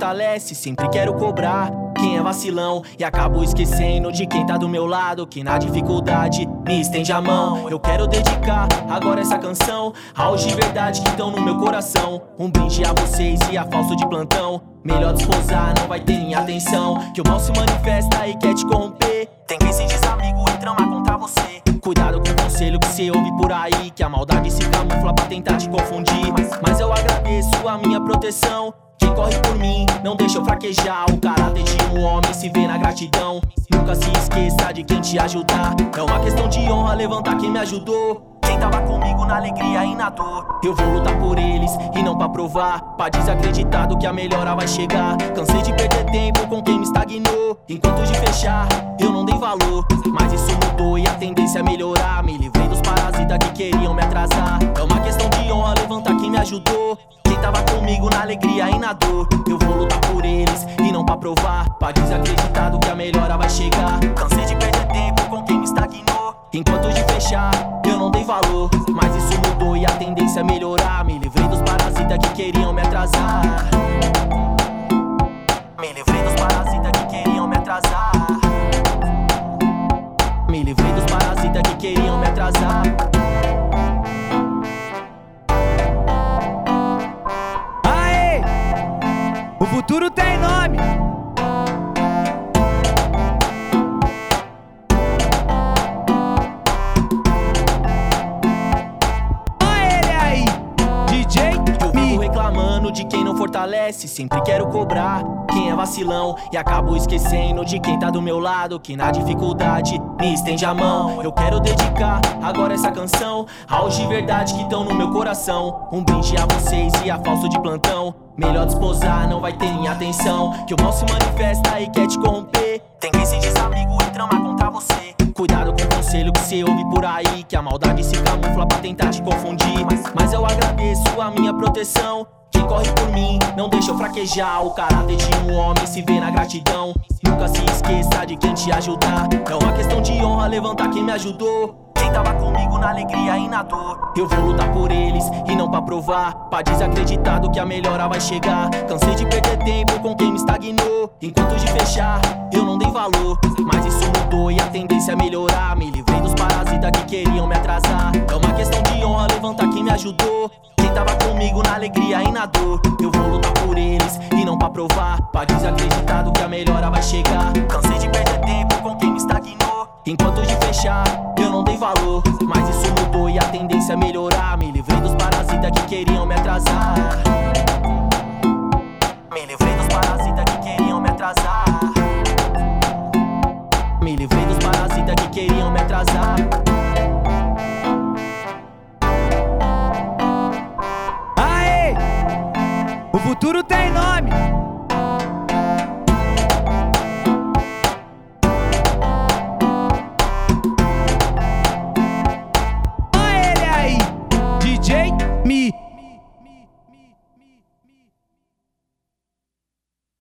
fortalece, sempre quero cobrar. Quem é vacilão e acabo esquecendo de quem tá do meu lado. Que na dificuldade me estende a mão. Eu quero dedicar agora essa canção aos de verdade que estão no meu coração. Um brinde a vocês e a falso de plantão. Melhor desposar, não vai ter minha atenção. Que o mal se manifesta e quer te corromper. Tem quem se diz amigo e trama contra você. Cuidado com o conselho que cê ouve por aí. Que a maldade se camufla pra tentar te confundir. Mas, mas eu agradeço a minha proteção. Corre por mim, não deixa eu fraquejar. O caráter de um homem se vê na gratidão. Nunca se esqueça de quem te ajudar. É uma questão de honra levantar quem me ajudou. Quem tava comigo na alegria e na dor. Eu vou lutar por eles e não pra provar. Pra desacreditado que a melhora vai chegar. Cansei de perder tempo com quem me estagnou. Enquanto de fechar, eu não dei valor. Mas isso mudou e a tendência é melhorar. Me livrei dos parasitas que queriam me atrasar. É uma questão de honra levantar quem me ajudou. Comigo na alegria e na dor. Eu vou lutar por eles e não pra provar. Pra desacreditado que a melhora vai chegar. Cansei de perder tempo com quem me estagnou. Enquanto de fechar, eu não dei valor. Mas isso mudou e a tendência é melhorar. Me livrei dos parasitas que queriam me atrasar. Me livrei dos parasitas O futuro tem nome. De quem não fortalece, sempre quero cobrar. Quem é vacilão e acabo esquecendo de quem tá do meu lado. Que na dificuldade me estende a mão. Eu quero dedicar agora essa canção aos de verdade que estão no meu coração. Um brinde a vocês e a falso de plantão. Melhor desposar, não vai ter minha atenção. Que o mal se manifesta e quer te corromper. Tem quem se diz amigo e trama contra você. Cuidado com o conselho que cê ouve por aí. Que a maldade se camufla pra tentar te confundir. Mas eu agradeço a minha proteção. Quem corre por mim, não deixa eu fraquejar. O caráter de um homem se vê na gratidão. Nunca se esqueça de quem te ajudar. É uma questão de honra levantar quem me ajudou. Quem tava comigo na alegria e na dor. Eu vou lutar por eles e não pra provar. Pra desacreditado que a melhora vai chegar. Cansei de perder tempo com quem me estagnou. Enquanto de fechar, eu não dei valor. Mas isso mudou e a tendência é melhorar. Me livrei dos parasitas que queriam me atrasar. É uma questão de honra levantar quem me ajudou. Quem tava comigo na alegria e na dor. Eu vou lutar por eles e não pra provar. Pra desacreditado que a melhora vai chegar. Cansei de perder tempo com quem me estagnou. Atrasar. Me livrei dos parasitas que queriam me atrasar. Me livrei dos parasitas que queriam me atrasar. Aê! O futuro tem nome.